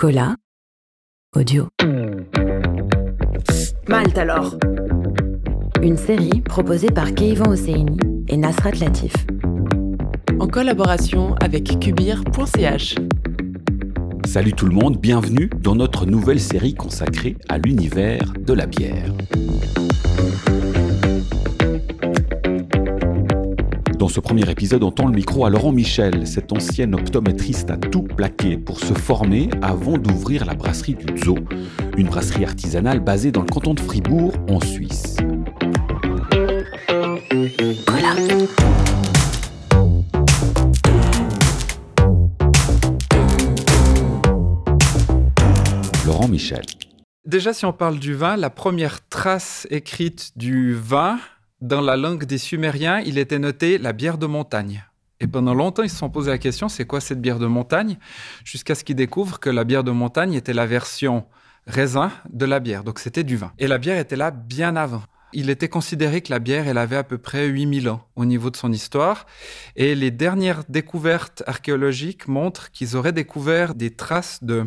Cola. Audio. Malte alors. Une série proposée par Keivan Hosseini et Nasrat Latif. en collaboration avec cubir.ch. Salut tout le monde, bienvenue dans notre nouvelle série consacrée à l'univers de la bière. Dans ce premier épisode, on tend le micro à Laurent Michel. Cet ancien optométriste a tout plaqué pour se former avant d'ouvrir la brasserie du Zoo, une brasserie artisanale basée dans le canton de Fribourg, en Suisse. Laurent Michel. Déjà, si on parle du vin, la première trace écrite du vin dans la langue des Sumériens, il était noté la bière de montagne. Et pendant longtemps, ils se sont posé la question, c'est quoi cette bière de montagne? Jusqu'à ce qu'ils découvrent que la bière de montagne était la version raisin de la bière, donc c'était du vin. Et la bière était là bien avant. Il était considéré que la bière, elle avait à peu près 8000 ans au niveau de son histoire. Et les dernières découvertes archéologiques montrent qu'ils auraient découvert des traces de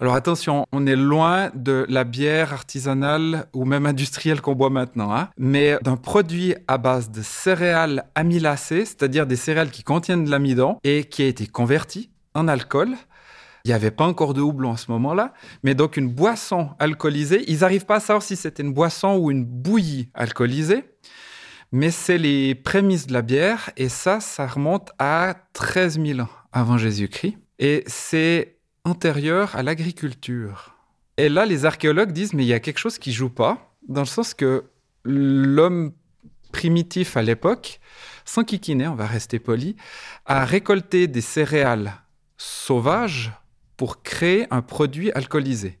alors attention, on est loin de la bière artisanale ou même industrielle qu'on boit maintenant, hein, mais d'un produit à base de céréales amylacées, c'est-à-dire des céréales qui contiennent de l'amidon et qui a été converti en alcool. Il n'y avait pas encore de houblon à ce moment-là, mais donc une boisson alcoolisée. Ils n'arrivent pas à savoir si c'était une boisson ou une bouillie alcoolisée, mais c'est les prémices de la bière et ça, ça remonte à 13 000 ans avant Jésus-Christ. Et c'est antérieure à l'agriculture. Et là, les archéologues disent, mais il y a quelque chose qui joue pas, dans le sens que l'homme primitif à l'époque, sans kikiner, on va rester poli, a récolté des céréales sauvages pour créer un produit alcoolisé.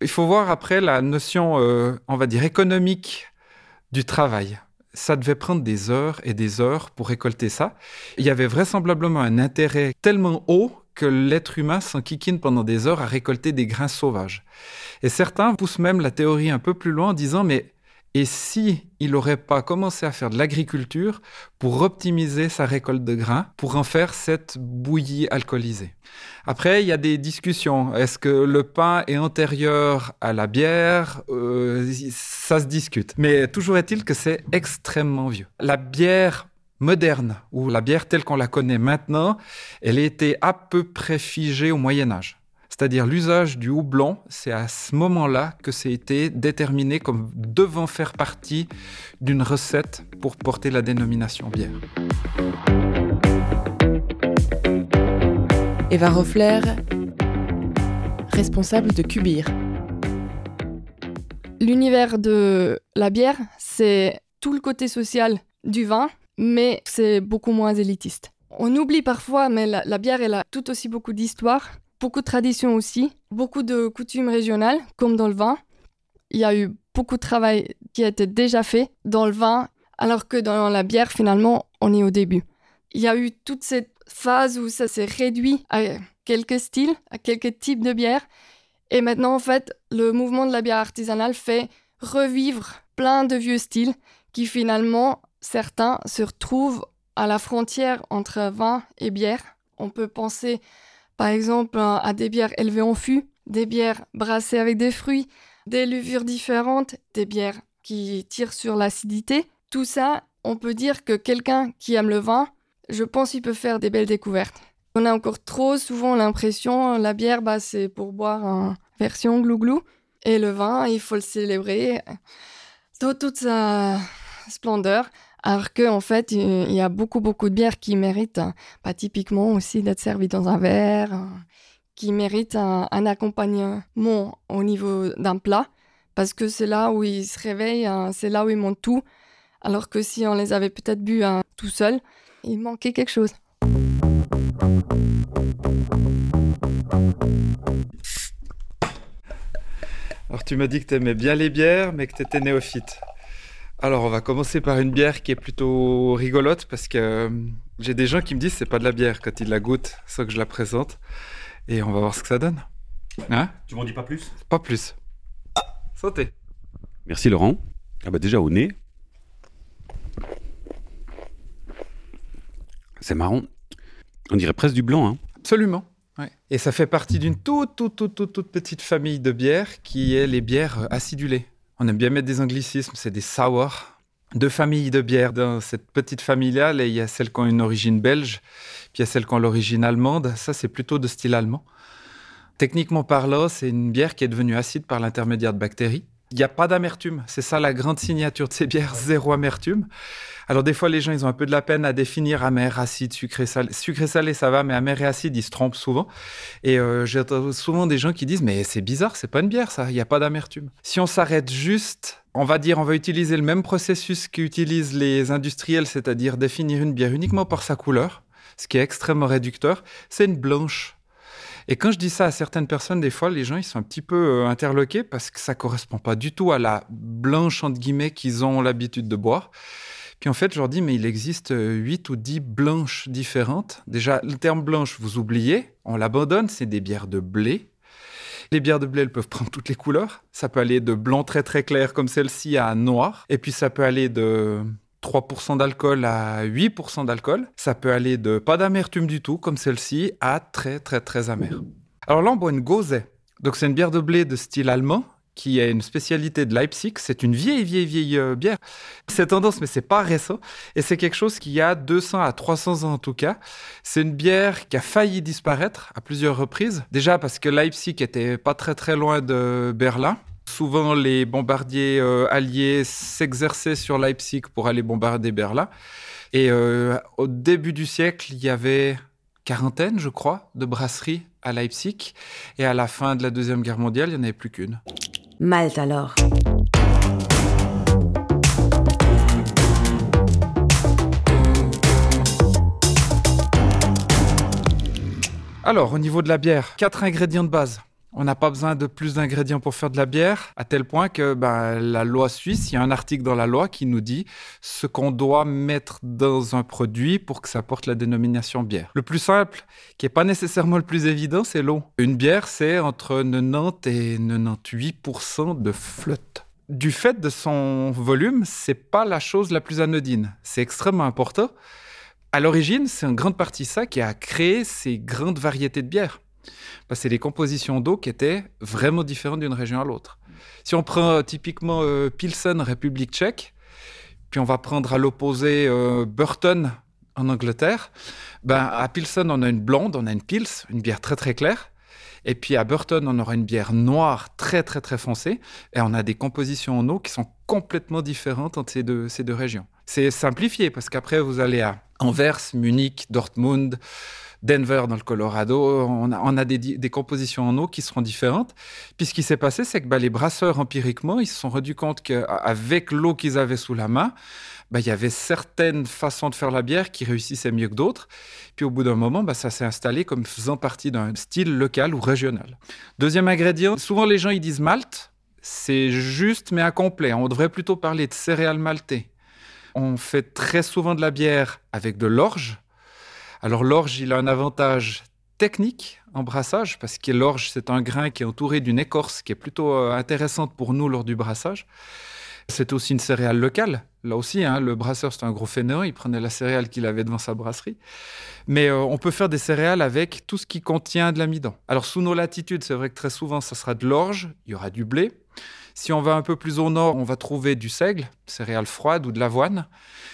Il faut voir après la notion, euh, on va dire, économique du travail. Ça devait prendre des heures et des heures pour récolter ça. Il y avait vraisemblablement un intérêt tellement haut que l'être humain s'enquiquine pendant des heures à récolter des grains sauvages. Et certains poussent même la théorie un peu plus loin en disant mais et si il n'aurait pas commencé à faire de l'agriculture pour optimiser sa récolte de grains, pour en faire cette bouillie alcoolisée? Après, il y a des discussions. Est-ce que le pain est antérieur à la bière? Euh, Ça se discute. Mais toujours est-il que c'est extrêmement vieux. La bière moderne, ou la bière telle qu'on la connaît maintenant, elle était à peu près figée au Moyen Âge. C'est-à-dire l'usage du houblon, c'est à ce moment-là que c'est été déterminé comme devant faire partie d'une recette pour porter la dénomination bière. Eva Roffler, responsable de Cubir. L'univers de la bière, c'est tout le côté social du vin, mais c'est beaucoup moins élitiste. On oublie parfois, mais la, bière, elle a tout aussi beaucoup d'histoire, beaucoup de traditions aussi, beaucoup de coutumes régionales, comme dans le vin. Il y a eu beaucoup de travail qui a été déjà fait dans le vin, alors que dans la bière, finalement, on est au début. Il y a eu toute cette phase où ça s'est réduit à quelques styles, à quelques types de bières. Et maintenant, en fait, le mouvement de la bière artisanale fait revivre plein de vieux styles qui finalement, certains se retrouvent à la frontière entre vin et bière. On peut penser par exemple à des bières élevées en fût, des bières brassées avec des fruits, des levures différentes, des bières qui tirent sur l'acidité. Tout ça, on peut dire que quelqu'un qui aime le vin, je pense qu'il peut faire des belles découvertes. On a encore trop souvent l'impression la bière, bah, c'est pour boire en version glouglou. Et le vin, il faut le célébrer dans toute sa splendeur. Alors que en fait, il y a beaucoup beaucoup de bières qui méritent, bah, typiquement aussi d'être servies dans un verre, euh, qui méritent un, un accompagnement au niveau d'un plat, parce que c'est là où ils se réveillent, hein, c'est là où ils montent tout. Alors que si on les avait peut-être bu hein, tout seul, il manquait quelque chose. Alors tu m'as dit que tu aimais bien les bières, mais que tu étais néophyte. Alors on va commencer par une bière qui est plutôt rigolote parce que euh, j'ai des gens qui me disent c'est pas de la bière quand ils la goûtent sans que je la présente. Et on va voir ce que ça donne. Hein? Tu m'en dis pas plus? Pas plus. Santé. Merci Laurent. Ah bah déjà au nez. C'est marrant. On dirait presque du blanc. Hein. Absolument. Ouais. Et ça fait partie d'une toute, toute, toute, toute, toute petite famille de bières qui est les bières acidulées. On aime bien mettre des anglicismes, c'est des sour. Deux familles de bières dans cette petite famille-là. Là, il y a celles qui ont une origine belge, puis il y a celles qui ont l'origine allemande. Ça, c'est plutôt de style allemand. Techniquement parlant, c'est une bière qui est devenue acide par l'intermédiaire de bactéries. Il n'y a pas d'amertume. C'est ça la grande signature de ces bières, zéro amertume. Alors des fois, les gens, ils ont un peu de la peine à définir amer, acide, sucré, salé. Sucré, salé, ça va, mais amer et acide, ils se trompent souvent. Et euh, j'ai souvent des gens qui disent, mais c'est bizarre, c'est pas une bière, ça. Il n'y a pas d'amertume. Si on s'arrête juste, on va dire, on va utiliser le même processus qu'utilisent les industriels, c'est-à-dire définir une bière uniquement par sa couleur, ce qui est extrêmement réducteur, c'est une blanche. Et quand je dis ça à certaines personnes, des fois, les gens, ils sont un petit peu euh, interloqués parce que ça correspond pas du tout à la blanche, entre guillemets, qu'ils ont l'habitude de boire. Puis en fait, je leur dis, mais il existe 8 ou 10 blanches différentes. Déjà, le terme blanche, vous oubliez, on l'abandonne, c'est des bières de blé. Les bières de blé, elles peuvent prendre toutes les couleurs. Ça peut aller de blanc très très clair comme celle-ci à noir. Et puis ça peut aller de 3% d'alcool à 8% d'alcool. Ça peut aller de pas d'amertume du tout, comme celle-ci, à très très très amer. Alors là, on boit une Gose. Donc c'est une bière de blé de style allemand qui est une spécialité de Leipzig. C'est une vieille, vieille, vieille euh, bière. C'est tendance, mais c'est pas récent. Et c'est quelque chose qui a 200 à 300 ans en tout cas. C'est une bière qui a failli disparaître à plusieurs reprises. Déjà parce que Leipzig était pas très très loin de Berlin. Souvent, les bombardiers euh, alliés s'exerçaient sur Leipzig pour aller bombarder Berlin. Et euh, au début du siècle, il y avait quarantaine, je crois, de brasseries à Leipzig. Et à la fin de la Deuxième Guerre mondiale, il n'y en avait plus qu'une. Malte alors. Alors, au niveau de la bière, quatre ingrédients de base. On n'a pas besoin de plus d'ingrédients pour faire de la bière, à tel point que ben, la loi suisse, il y a un article dans la loi qui nous dit ce qu'on doit mettre dans un produit pour que ça porte la dénomination bière. Le plus simple, qui n'est pas nécessairement le plus évident, c'est l'eau. Une bière, c'est entre 90 et 98% de flotte. Du fait de son volume, c'est pas la chose la plus anodine. C'est extrêmement important. À l'origine, c'est en grande partie ça qui a créé ces grandes variétés de bières. C'est les compositions d'eau qui étaient vraiment différentes d'une région à l'autre. Si on prend euh, typiquement euh, Pilsen, République tchèque, puis on va prendre à l'opposé euh, Burton en Angleterre, ben, à Pilsen, on a une blonde, on a une Pils, une bière très très claire. Et puis à Burton, on aura une bière noire très très très foncée. Et on a des compositions en eau qui sont complètement différentes entre ces deux, ces deux régions. C'est simplifié parce qu'après, vous allez à Anvers, Munich, Dortmund, Denver dans le Colorado, on a, des, compositions en eau qui seront différentes. Puis ce qui s'est passé, c'est que bah, les brasseurs, empiriquement, ils se sont rendus compte qu'avec l'eau qu'ils avaient sous la main, bah, il y avait certaines façons de faire la bière qui réussissaient mieux que d'autres. Puis au bout d'un moment, bah, ça s'est installé comme faisant partie d'un style local ou régional. Deuxième ingrédient, souvent les gens ils disent malt, c'est juste mais incomplet. On devrait plutôt parler de céréales maltées. On fait très souvent de la bière avec de l'orge, alors l'orge, il a un avantage technique en brassage, parce que l'orge, c'est un grain qui est entouré d'une écorce qui est plutôt euh, intéressante pour nous lors du brassage. C'est aussi une céréale locale. Là aussi, hein, le brasseur, c'est un gros fainéant. Il prenait la céréale qu'il avait devant sa brasserie. Mais euh, on peut faire des céréales avec tout ce qui contient de l'amidon. Alors, sous nos latitudes, c'est vrai que très souvent, ça sera de l'orge, il y aura du blé. Si on va un peu plus au nord, on va trouver du seigle, céréales froides ou de l'avoine.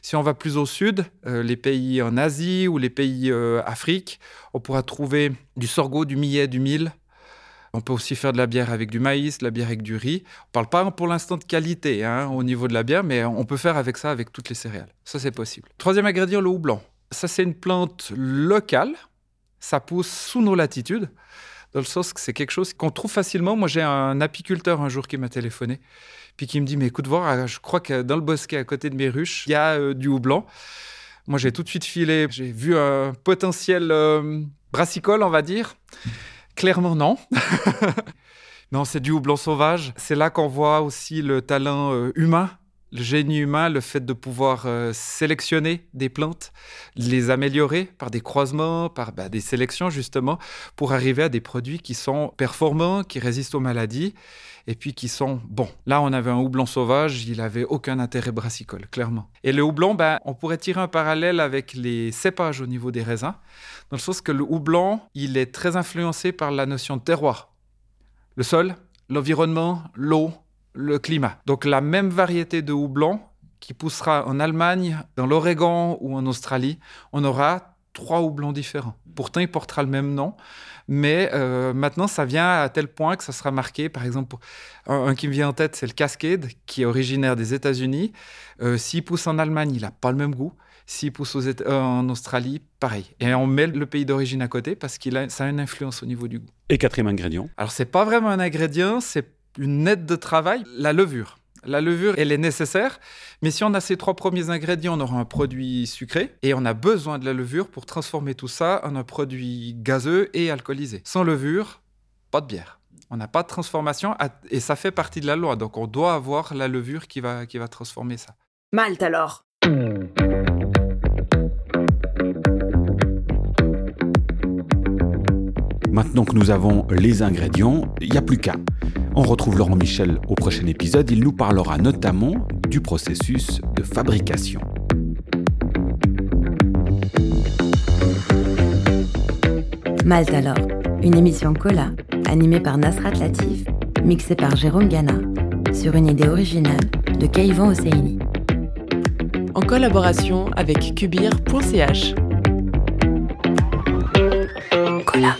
Si on va plus au sud, euh, les pays en Asie ou les pays euh, Afrique, on pourra trouver du sorgho, du millet, du mil. On peut aussi faire de la bière avec du maïs, de la bière avec du riz. On parle pas pour l'instant de qualité hein, au niveau de la bière, mais on peut faire avec ça avec toutes les céréales. Ça, c'est possible. Troisième ingrédient, le houblon. Ça, c'est une plante locale. Ça pousse sous nos latitudes dans le sens que c'est quelque chose qu'on trouve facilement. Moi, j'ai un apiculteur un jour qui m'a téléphoné, puis qui me dit, mais écoute, voir, euh, je crois que dans le bosquet à côté de mes ruches, il y a euh, du houblon. Moi, j'ai tout de suite filé, j'ai vu un potentiel euh, brassicole, on va dire. Clairement, non. non, c'est du houblon sauvage. C'est là qu'on voit aussi le talent humain le génie humain, le fait de pouvoir euh, sélectionner des plantes, les améliorer par des croisements, par bah, des sélections justement, pour arriver à des produits qui sont performants, qui résistent aux maladies et puis qui sont bons. Là, on avait un houblon sauvage, il n'avait aucun intérêt brassicole, clairement. Et le houblon, ben, on pourrait tirer un parallèle avec les cépages au niveau des raisins, dans le sens que le houblon, il est très influencé par la notion de terroir. Le sol, l'environnement, l'eau, le climat. Donc la même variété de houblon qui poussera en Allemagne, dans l'Oregon ou en Australie, on aura trois houblons différents. Pourtant, il portera le même nom, mais euh, maintenant, ça vient à tel point que ça sera marqué, par exemple, un, qui me vient en tête, c'est le Cascade, qui est originaire des États-Unis. Euh, s'il pousse en Allemagne, il n'a pas le même goût. S'il pousse aux euh, en Australie, pareil. Et on met le pays d'origine à côté parce que ça a une influence au niveau du goût. Et quatrième ingrédient? Alors, c'est pas vraiment un ingrédient, c'est une aide de travail, la levure. La levure, elle est nécessaire, mais si on a ces trois premiers ingrédients, on aura un produit sucré et on a besoin de la levure pour transformer tout ça en un produit gazeux et alcoolisé. Sans levure, pas de bière. On n'a pas de transformation et ça fait partie de la loi, donc on doit avoir la levure qui va, qui va transformer ça. Malte alors Maintenant que nous avons les ingrédients, il n'y a plus qu'à. On retrouve Laurent Michel au prochain épisode. Il nous parlera notamment du processus de fabrication. Malte alors, une émission Cola, animée par Nasrat Latif, mixée par Jérôme Gana, sur une idée originale de Keivan Hosseini. En collaboration avec cubir.ch. Cola.